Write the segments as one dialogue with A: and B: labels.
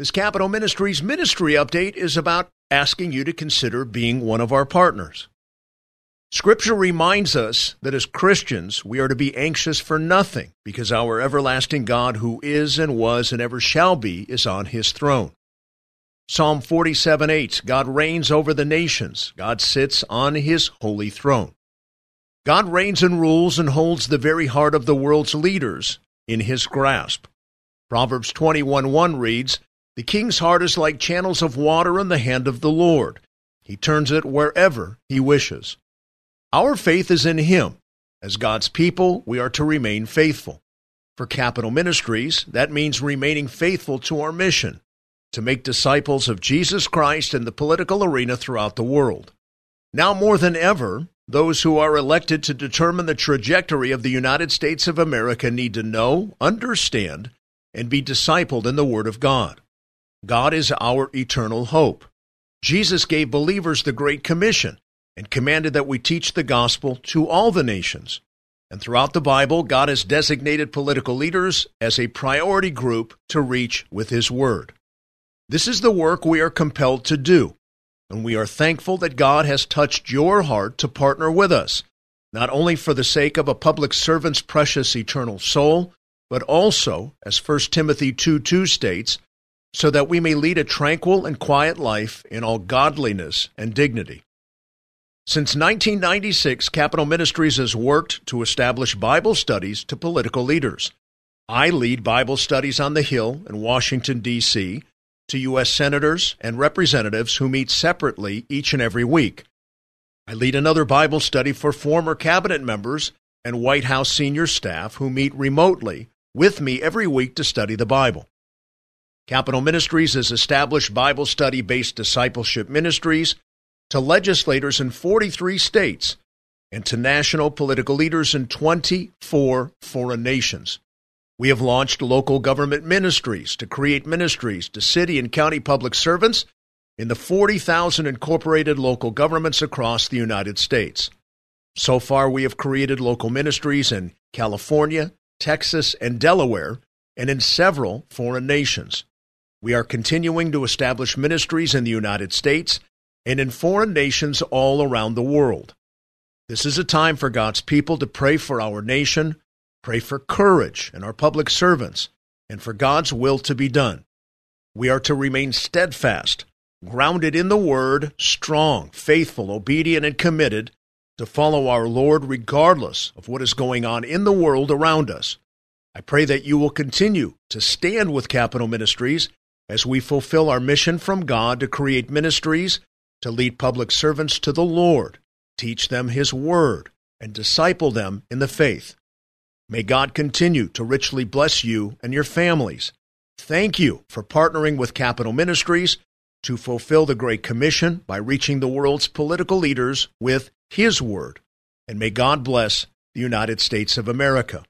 A: This Capitol Ministries ministry update is about asking you to consider being one of our partners. Scripture reminds us that as Christians, we are to be anxious for nothing because our everlasting God, who is and was and ever shall be, is on his throne. Psalm 47 8 God reigns over the nations, God sits on his holy throne. God reigns and rules and holds the very heart of the world's leaders in his grasp. Proverbs 21 1 reads, the king's heart is like channels of water in the hand of the Lord. He turns it wherever he wishes. Our faith is in him. As God's people, we are to remain faithful. For Capitol Ministries, that means remaining faithful to our mission to make disciples of Jesus Christ in the political arena throughout the world. Now more than ever, those who are elected to determine the trajectory of the United States of America need to know, understand, and be discipled in the Word of God. God is our eternal hope. Jesus gave believers the Great Commission and commanded that we teach the gospel to all the nations. And throughout the Bible, God has designated political leaders as a priority group to reach with His Word. This is the work we are compelled to do, and we are thankful that God has touched your heart to partner with us, not only for the sake of a public servant's precious eternal soul, but also, as 1 Timothy 2 2 states, so that we may lead a tranquil and quiet life in all godliness and dignity. Since 1996, Capitol Ministries has worked to establish Bible studies to political leaders. I lead Bible studies on the Hill in Washington, D.C., to U.S. senators and representatives who meet separately each and every week. I lead another Bible study for former cabinet members and White House senior staff who meet remotely with me every week to study the Bible. Capitol Ministries has established Bible study based discipleship ministries to legislators in 43 states and to national political leaders in 24 foreign nations. We have launched local government ministries to create ministries to city and county public servants in the 40,000 incorporated local governments across the United States. So far, we have created local ministries in California, Texas, and Delaware, and in several foreign nations. We are continuing to establish ministries in the United States and in foreign nations all around the world. This is a time for God's people to pray for our nation, pray for courage in our public servants, and for God's will to be done. We are to remain steadfast, grounded in the Word, strong, faithful, obedient, and committed to follow our Lord regardless of what is going on in the world around us. I pray that you will continue to stand with Capitol Ministries as we fulfill our mission from God to create ministries, to lead public servants to the Lord, teach them His Word, and disciple them in the faith. May God continue to richly bless you and your families. Thank you for partnering with Capitol Ministries to fulfill the Great Commission by reaching the world's political leaders with His Word. And may God bless the United States of America.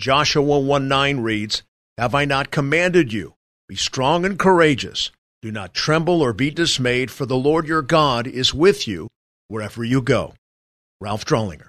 A: Joshua 1 9 reads, Have I not commanded you? Be strong and courageous. Do not tremble or be dismayed, for the Lord your God is with you wherever you go. Ralph Drollinger.